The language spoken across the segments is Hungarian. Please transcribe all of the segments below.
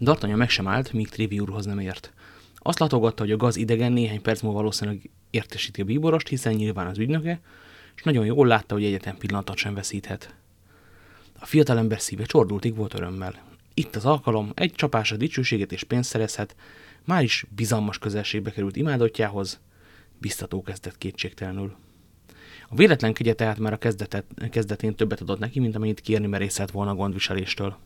D'Artagnan meg sem állt, míg Trévi úrhoz nem ért. Azt látogatta, hogy a gaz idegen néhány perc múlva valószínűleg értesíti a bíborost, hiszen nyilván az ügynöke, és nagyon jól látta, hogy egyetlen pillanatot sem veszíthet. A fiatalember szíve csordultig volt örömmel. Itt az alkalom, egy csapásra dicsőséget és pénzt szerezhet, már is bizalmas közelségbe került imádottjához, biztató kezdett kétségtelenül. A véletlen kegye tehát már a kezdetet, kezdetén többet adott neki, mint amennyit kérni merészelt volna gondviseléstől.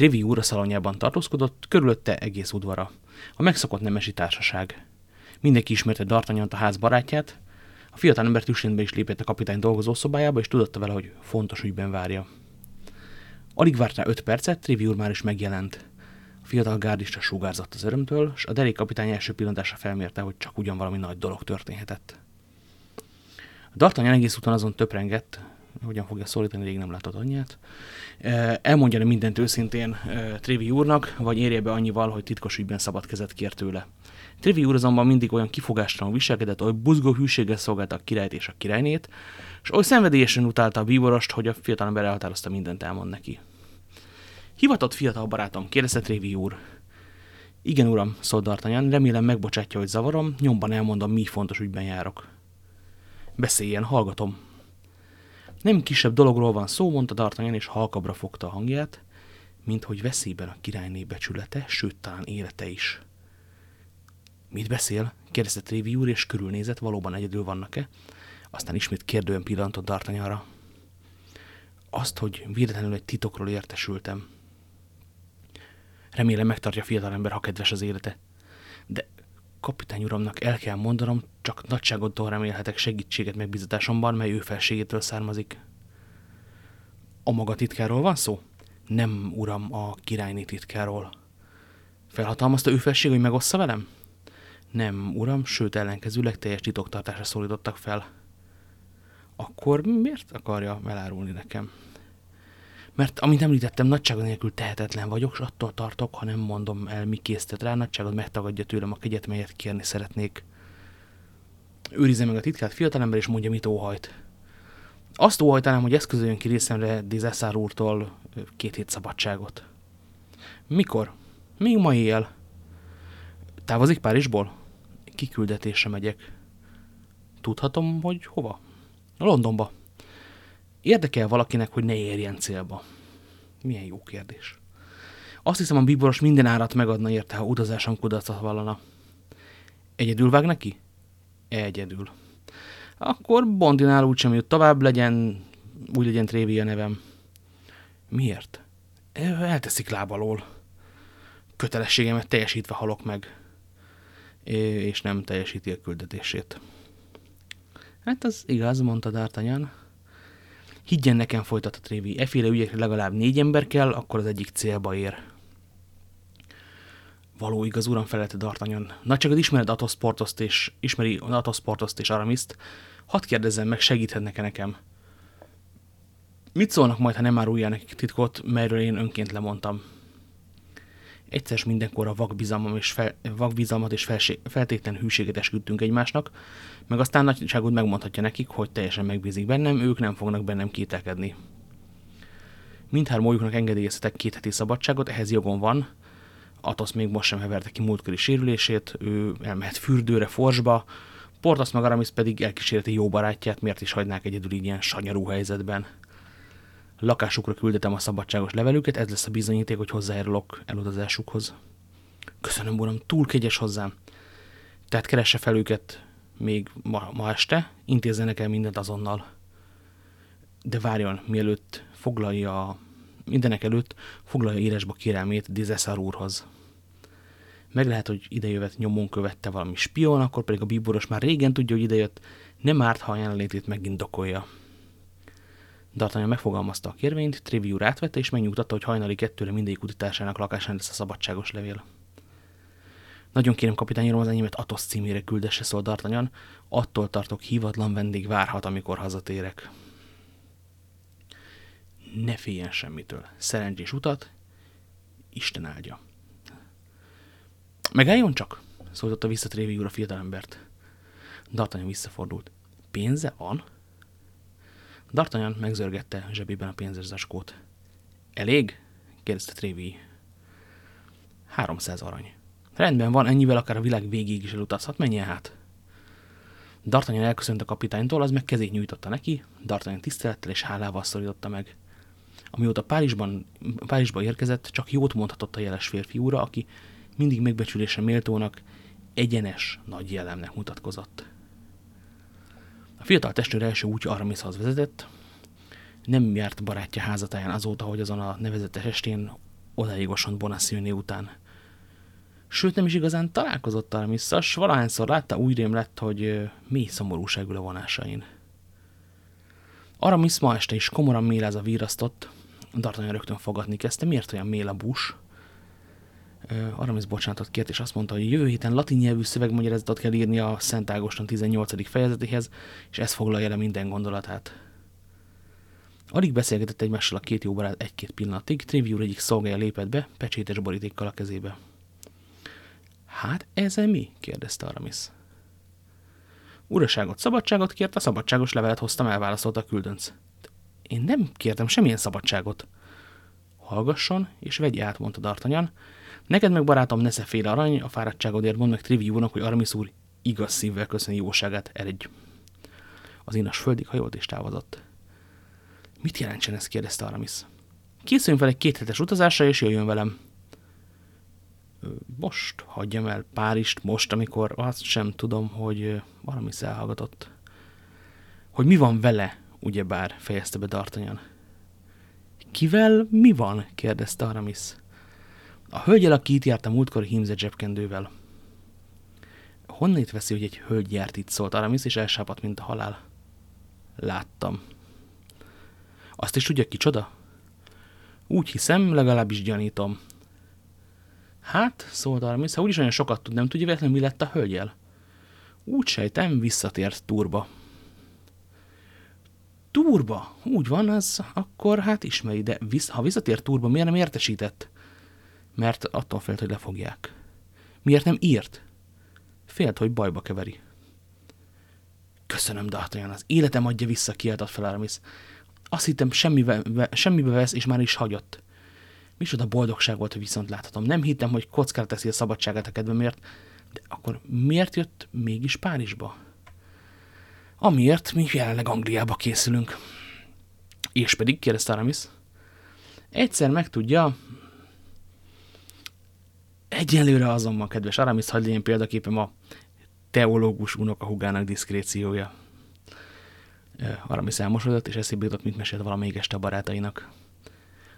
Trivi úr a szalonjában tartózkodott, körülötte egész udvara. A megszokott nemesi társaság. Mindenki ismerte D'Artagnant a ház barátját, a fiatal ember tüsténbe is lépett a kapitány dolgozószobájába, és tudatta vele, hogy fontos ügyben várja. Alig várt rá öt percet, Trivi úr már is megjelent. A fiatal gárdista sugárzott az örömtől, és a derék kapitány első pillantása felmérte, hogy csak ugyan valami nagy dolog történhetett. A D'Artagnan egész után azon töprengett, hogyan fogja szólítani, rég nem látott anyját. Elmondja mindent őszintén Trévi úrnak, vagy érje be annyival, hogy titkos ügyben szabad kezet kér tőle. Trévi úr azonban mindig olyan kifogástalan viselkedett, hogy buzgó hűséggel szolgálta a királyt és a királynét, és oly szenvedélyesen utálta a bíborost, hogy a fiatalember elhatározta mindent elmond neki. Hivatott fiatal barátom, kérdezte Trévi úr. Igen, uram, szólt D'Artagnan, remélem megbocsátja, hogy zavarom, nyomban elmondom, mi fontos ügyben járok. Beszéljen, hallgatom. Nem kisebb dologról van szó, mondta D'Artagnan, és halkabra fogta a hangját, mint hogy veszélyben a királyné becsülete, sőt, talán élete is. Mit beszél? kérdezte Trévi úr, és körülnézett, valóban egyedül vannak-e? Aztán ismét kérdően pillantott D'Artagnanra. Azt, hogy véletlenül egy titokról értesültem. Remélem megtartja a fiatalember, ha kedves az élete. De kapitány uramnak el kell mondanom, csak nagyságottól remélhetek segítséget megbizatásomban, mely ő felségétől származik. A maga titkáról van szó? Nem, uram, a királyné titkáról. Felhatalmazta ő felség, hogy megossza velem? Nem, uram, sőt ellenkezőleg teljes titoktartásra szólítottak fel. Akkor miért akarja elárulni nekem? Mert, amint említettem, nagysága nélkül tehetetlen vagyok, és attól tartok, ha nem mondom el, mi késztet rá, nagyságod megtagadja tőlem a kegyet, melyet kérni szeretnék. Őrizze meg a titkát fiatalember, és mondja, mit óhajt. Azt óhajtanám, hogy eszközöljön ki részemre Dizeszár úrtól két hét szabadságot. Mikor? Még ma éjjel. Távozik Párizsból? Kiküldetésre megyek. Tudhatom, hogy hova? Londonba. Érdekel valakinek, hogy ne érjen célba? Milyen jó kérdés. Azt hiszem, a bíboros minden árat megadna érte, ha utazásom kudarcot vallana. Egyedül vág neki? Egyedül. Akkor Bondinál úgysem jut tovább, legyen, úgy legyen Trévi a nevem. Miért? Elteszik lábalól. Kötelességemet teljesítve halok meg. És nem teljesíti a küldetését. Hát az igaz, mondta D'Artagnan. Higgyen nekem, folytatta Trévi, eféle ügyekre legalább négy ember kell, akkor az egyik célba ér. Való igaz, uram, felelte D'Artagnan. Na csak az ismered Athos Portoszt és ismeri Athos Portoszt és Aramiszt. Hadd kérdezzem meg, segíthetnek-e nekem? Mit szólnak majd, ha nem árulják nekik titkot, melyről én önként lemondtam? Egyszer mindenkor a vakbizalmat és, fel, vakbizalmat és felség, feltétlen hűséget esküdtünk egymásnak, meg aztán nagyságod megmondhatja nekik, hogy teljesen megbízik bennem, ők nem fognak bennem kételkedni. Mindhármójuknak engedélyeztetek két heti szabadságot, ehhez jogon van. Atosz még most sem heverte ki múltkori sérülését, ő elmehet fürdőre, forsba, Portas meg Aramis pedig elkíséreti jó barátját, miért is hagynák egyedül ilyen sanyarú helyzetben. Lakásukra küldetem a szabadságos levelüket, ez lesz a bizonyíték, hogy hozzájárulok elutazásukhoz. Köszönöm, uram, túl kegyes hozzám. Tehát keresse fel őket még ma, ma este, intézzenek el mindent azonnal. De várjon, mielőtt foglalja, mindenek előtt foglalja írásba kérelmét Dizeszár úrhoz. Meg lehet, hogy idejövet nyomon követte valami spion, akkor pedig a bíboros már régen tudja, hogy idejött, nem árt, ha a jelenlétét megindokolja. D'Artagnan megfogalmazta a kérvényt, Trevi úr átvette, és megnyugtatta, hogy hajnali kettőre mindegyik utitásának lakásán lesz a szabadságos levél. Nagyon kérem, kapitány az enyémet Atos címére küldesse, szólt D'Artagnan. Attól tartok, hívatlan vendég várhat, amikor hazatérek. Ne féljen semmitől. Szerencsés utat, Isten áldja. Megálljon csak, szólította vissza Trévi úr a fiatalembert. D'Artagnan visszafordult. Pénze van? D'Artagnan megzörgette zsebében a pénzerzacskót. Elég? kérdezte Trévi. 300 arany. Rendben van, ennyivel akár a világ végig is elutazhat, menjen hát. D'Artagnan elköszönt a kapitánytól, az meg kezét nyújtotta neki, D'Artagnan tisztelettel és hálával szorította meg. Amióta Párizsban, Párizsba érkezett, csak jót mondhatott a jeles férfiúra, aki mindig megbecsülése méltónak, egyenes, nagy jellemnek mutatkozott. A fiatal testőr első útja Aramishoz vezetett, nem járt barátja házatáján azóta, hogy azon a nevezetes estén odaig osont Bonacieux után. Sőt, nem is igazán találkozott Aramisszal, s valahányszor látta, úgy rém lett, hogy mély szomorúságú a vonásain. Aramis ma este is komoran mélázva vírasztott, D'Artagnan rögtön fogadni kezdte, miért olyan mél a bús? Aramis bocsánatot kért, és azt mondta, hogy jövő héten latin nyelvű szövegmagyarázatot kell írni a Szent Ágoston 18. fejezetéhez, és ez foglalja le minden gondolatát. Alig beszélgetett egymással a két jó barát egy-két pillanatig, Triviur egyik szolgája lépett be, pecsétes borítékkal a kezébe. Hát ez mi? kérdezte Aramis. Uraságot, szabadságot kért, a szabadságos levelet hoztam, elválaszolta a küldönc. Én nem kértem semmilyen szabadságot. Hallgasson, és vegye át, mondta D'Artagnan. Neked meg, barátom, nesze fél arany, a fáradtságodért mond meg Triviúnak, hogy Aramis úr igaz szívvel köszöni jóságát, eredj. Az inas földig hajolt és távozott. Mit jelentsen ez? kérdezte Aramis. Készüljön fel egy kéthetes utazásra, és jöjjön velem. Most hagyjam el Párizst, most, amikor azt sem tudom, hogy valami elhallgatott. Hogy mi van vele, ugyebár, fejezte be D'Artagnan. Kivel mi van? kérdezte Aramis. A hölgyel, aki itt járt a múltkor hímzett zsebkendővel. Honnét veszi, hogy egy hölgy járt itt, szólt Aramis, és elsápadt, mint a halál. Láttam. Azt is tudja, kicsoda? Úgy hiszem, legalábbis gyanítom. Hát, szólt Aramis, ha úgyis olyan sokat tud, nem tudja véletlenül, mi lett a hölgyel? Úgy sejtem, visszatért túrba. Túrba? Úgy van, az akkor hát ismeri, de visz, ha visszatért túrba, miért nem értesített? Mert attól félt, hogy lefogják. Miért nem írt? Félt, hogy bajba keveri. Köszönöm, D'Artagnan, az életem adja vissza, kiáltott fel Aramis. Azt hittem, semmibe, semmibe vesz, és már is hagyott. Micsoda boldogság volt, hogy viszont láthatom. Nem hittem, hogy kockára teszi a szabadságát a kedvemért, de akkor miért jött mégis Párizsba? Amiért mi jelenleg Angliába készülünk. És pedig, kérdezte Aramis, egyszer megtudja, egyenlőre azonban, kedves Aramis, hagyd legyen példaképem a teológus unokahugának diszkréciója. Aramis elmosodott, és eszébe jutott, mint mesélt valamelyik este a barátainak.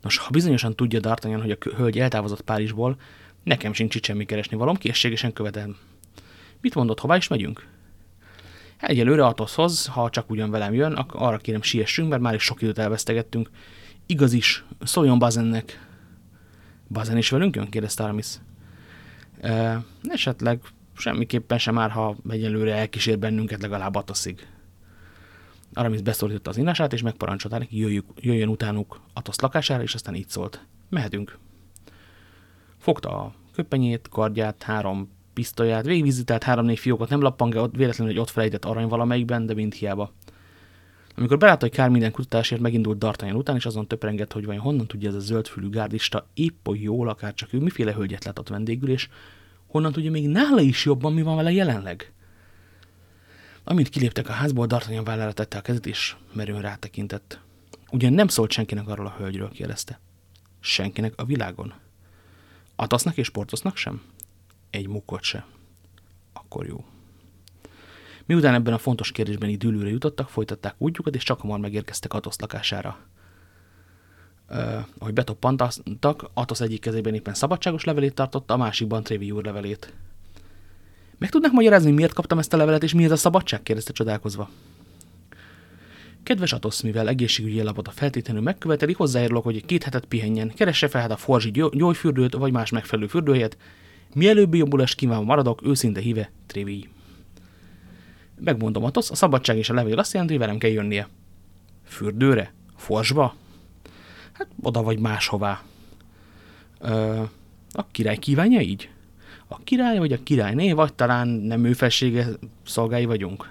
Nos, ha bizonyosan tudja D'Artagnan, hogy a hölgy eltávozott Párizsból, nekem sincs itt semmi keresni valom, készségesen követem. Mit mondott, hová is megyünk? Egyelőre Atoszhoz, ha csak ugyan velem jön, arra kérem siessünk, mert már is sok időt elvesztegettünk. Igaz is, szóljon Bazennek. Bazen is velünk jön? kérdezte Aramis. E, esetleg semmiképpen sem már, ha egyelőre elkísér bennünket legalább Atoszig. Aramis beszólította az inását, és megparancsolta neki, jöjjük, jöjjön utánuk Atosz lakására, és aztán így szólt. Mehetünk. Fogta a köpenyét, kardját, három pisztolyát, végigvizitált három-négy fiókot, nem lappangja ott véletlenül, hogy ott felejtett arany valamelyikben, de mind hiába. Amikor belátta, hogy kár minden kutatásért megindult D'Artagnan után, és azon töprengett, hogy vajon honnan tudja ez a zöldfülű gárdista épp oly jól, akár csak ő miféle hölgyet látott vendégül, és honnan tudja még nála is jobban, mi van vele jelenleg. Amint kiléptek a házból, D'Artagnan vállára tette a kezét, és merőn rátekintett. Ugyan nem szólt senkinek arról a hölgyről, kérdezte. Senkinek a világon? Atasznak és Portosznak sem? Egy mukkot se. Akkor jó. Miután ebben a fontos kérdésben így dűlőre jutottak, folytatták útjukat, és csak hamar megérkeztek Atosz lakására. Uh, ahogy betoppantak, Atosz egyik kezében éppen szabadságos levelét tartotta, a másikban Trévi úr levelét. Meg tudnak magyarázni, miért kaptam ezt a levelet, és miért a szabadság? kérdezte csodálkozva. Kedves Atosz, mivel egészségügyi a feltétlenül megköveteli, hozzájárulok, hogy két hetet pihenjen, keresse fel hát a forzsi gyógyfürdőt, vagy más megfelelő fürdőhelyet. Mielőbbi jobbulást kívánva maradok, őszinte híve, Trévi. Megmondom Atosz, a szabadság és a levél azt jelenti, hogy velem kell jönnie. Fürdőre? Forsba? Hát oda vagy máshová. Ö, a király kívánja így? A király vagy a királyné, vagy talán nem ő felsége szolgái vagyunk?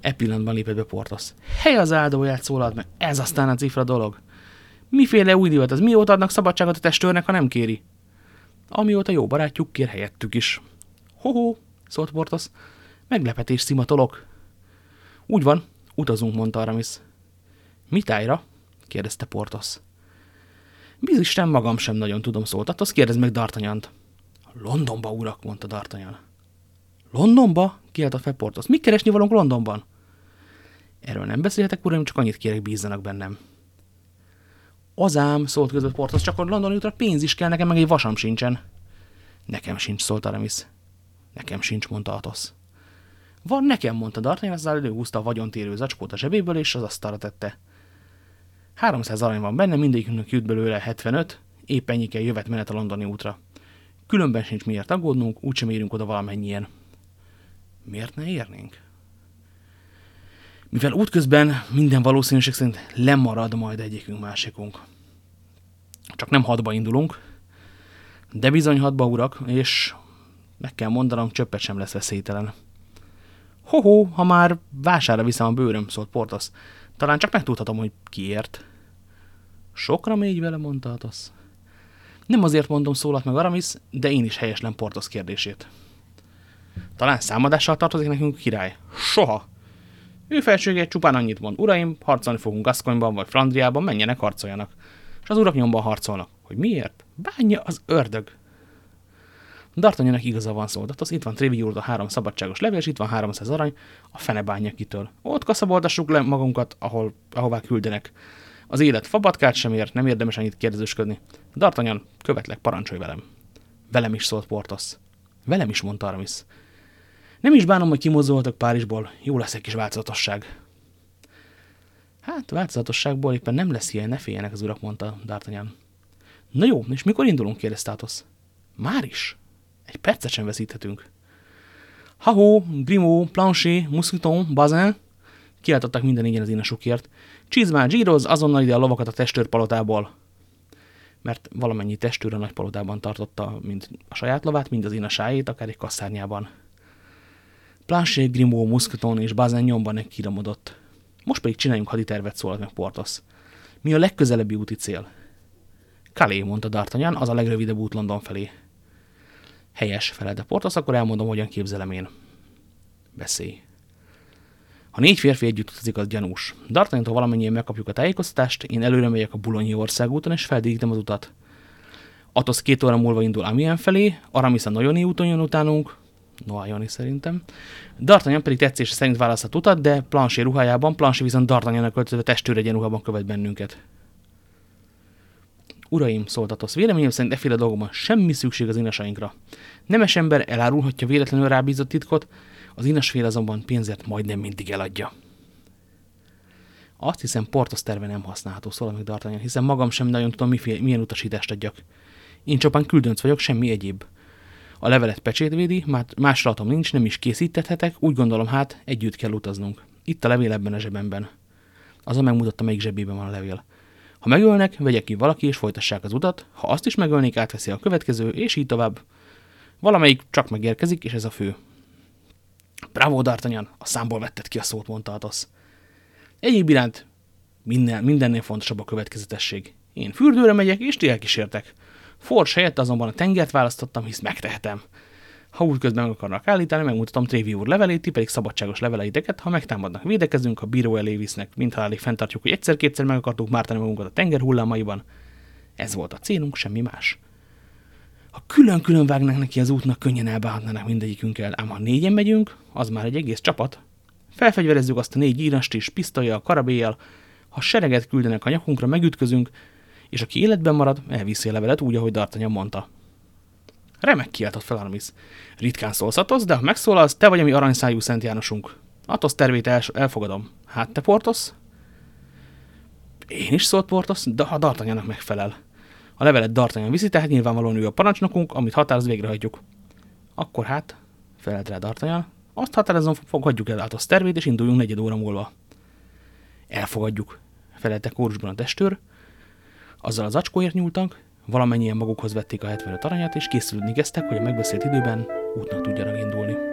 E pillanatban lépett be Portos. Hely az áldóját szólalt meg, ez aztán a cifra dolog. Miféle új divat az? Mióta adnak szabadságot a testőrnek, ha nem kéri? Amióta jó barátjuk kér helyettük is. Hoho, szólt Portos, meglepetés szimatolok. Úgy van, utazunk, mondta Aramis. Mitájra? kérdezte Portos. Bizisten magam sem nagyon tudom szólt, azt kérdezd meg D'Artagnant. Londonba, urak, mondta D'Artagnan. Londonba? kiállt fel Portos. Mi keresni valunk Londonban? Erről nem beszélhetek, uraim, csak annyit kérek, bízzanak bennem. Azám, szólt között Portos, csak a London útra pénz is kell, nekem meg egy vasam sincsen. Nekem sincs, szólt Aramis. Nekem sincs, mondta Athos. Van nekem, mondta D'Artagnan, ezzel előhúzta a vagyontérő zacskót a zsebéből, és az asztalra tette. 300 arany van benne, mindegyikünknek jut belőle 75, épp ennyi kell jövet menet a londoni útra. Különben sincs miért aggódnunk, úgysem érünk oda valamennyien. Miért ne érnénk? Mivel útközben minden valószínűség szerint lemarad majd egyikünk másikunk. Csak nem hadba indulunk, de bizony hadba urak, és meg kell mondanom, csöppet sem lesz veszélytelen. Hoho, ha már vására viszem a bőröm, szólt Portos. Talán csak megtudhatom, hogy kiért. Sokra mégy vele, mondta Athos. Nem azért mondom, szólalt meg Aramis, de én is helyeslem Portos kérdését. Talán számadással tartozik nekünk király? Soha! Ő felsége csupán annyit mond, uraim, harcolni fogunk Gaszkonyban vagy Flandriában, menjenek, harcoljanak. És az urak nyomban harcolnak. Hogy miért? Bánja az ördög. D'Artagnannak igaza van szoldatos, itt van Tréviúrda három szabadságos levél, és itt van 300 arany, a fene bánja kitől. Ott kaszaboltassuk le magunkat, ahol, ahová küldenek. Az élet fabatkát sem ér, nem érdemes annyit kérdezősködni. D'Artagnan, követlek, parancsolj velem. Velem is szólt Portos. Velem is, mondta Aramis. Nem is bánom, hogy kimozdultak Párizsból, jó lesz egy kis változatosság. Hát, változatosságból éppen nem lesz ilyen, ne féljenek az urak, mondta D'Artagnan. Na jó, és mikor indulunk, kérdezte Athos. Már is? Egy percet sem veszíthetünk. Ha-ho, Grimaud, Planchet, Mousqueton, Bazin, kiáltották minden ingyen az inasukért. Csizmán, zsíroz, azonnal ide a lovakat a testőrpalotából. Mert valamennyi testőr a nagy palotában tartotta mind a saját lovát, mind az inasájét, akár egy kasszárnyában. Planchet, Grimaud, Mousqueton és Bazin nyomban kiramodott. Most pedig csináljunk haditervet, szólalt meg Portos. Mi a legközelebbi úti cél? Kalé, mondta D'Artagnan, az a legrövidebb út London felé. Helyes, felelte Portos, akkor elmondom, hogyan képzelem én. Beszélj. Ha négy férfi együtt utazik, az gyanús. D'Artagnantól valamennyien megkapjuk a tájékoztatást, én előre megyek a Bulonyi országúton, és feldígítem az utat. Atos két óra múlva indul Amien felé, Aramis a Nojoni úton jön utánunk, Noajoni szerintem. D'Artagnan pedig tetszése szerint választhat utat, de Planchet ruhájában, Planchet viszont D'Artagnannak költözve testőr egyenruhában követ bennünket. Uraim, szólt Atos, véleményem szerint efféle dolgokban semmi szükség az inasainkra. Nemes ember elárulhatja véletlenül rábízott titkot, az inasfél azonban pénzért majdnem mindig eladja. Azt hiszem, Portos terve nem használható, szól meg D'Artagnan, hiszen magam sem nagyon tudom, milyen utasítást adjak. Én csupán küldönc vagyok, semmi egyéb. A levelet pecsétvédi, más ratom nincs, nem is készítethetek, úgy gondolom hát, együtt kell utaznunk. Itt a levél ebben a zsebemben. Azon megmutatta, melyik zsebében van a levél. Ha megölnek, vegyek ki valaki, és folytassák az utat, ha azt is megölnék, átveszi a következő, és így tovább. Valamelyik csak megérkezik, és ez a fő. Bravo, D'Artagnan, a számból vetted ki a szót, mondta Athos. Egyéb iránt minden, mindennél fontosabb a következetesség. Én fürdőre megyek, és ti elkísértek. Fors helyett azonban a tengert választottam, hisz megtehetem. Ha útközben meg akarnak állítani, megmutatom Trévi úr levelét, ti pedig szabadságos leveleideket, ha megtámadnak, védekezünk, ha bíró elé visznek, mint ha elég fenntartjuk, hogy egyszer-kétszer meg akartuk mártani magunkat a tenger hullámaiban. Ez volt a célunk, semmi más. Ha külön-külön vágnak neki az útnak, könnyen elbánhatnának mindegyikünkkel, ám ha négyen megyünk, az már egy egész csapat. Felfegyverezzük azt a négy írast is, pisztolyjal, karabéjjal, ha sereget küldenek a nyakunkra, megütközünk, és aki életben marad, elviszi a levelet úgy, ahogy D'Artagnan mondta. Remek kiáltott fel Aramis. Ritkán szólsz Atos, de ha megszólalsz, te vagy a mi aranyszájú Szent Jánosunk. Atos tervét el elfogadom. Hát te, Portos? Én is szólt Portos, de ha D'Artagnannak megfelel. A levelet D'Artagnan viszi, tehát nyilvánvalóan ő a parancsnokunk, amit határoz végrehajtjuk. Akkor hát, felelt rá D'Artagnan, azt határozom, fogadjuk el Atos tervét, és induljunk negyed óra múlva. Elfogadjuk, felelte kórusban a testőr. Azzal az acskóért nyúltak, valamennyien magukhoz vették a 75 aranyát, és készülni kezdtek, hogy a megbeszélt időben útnak tudjanak indulni.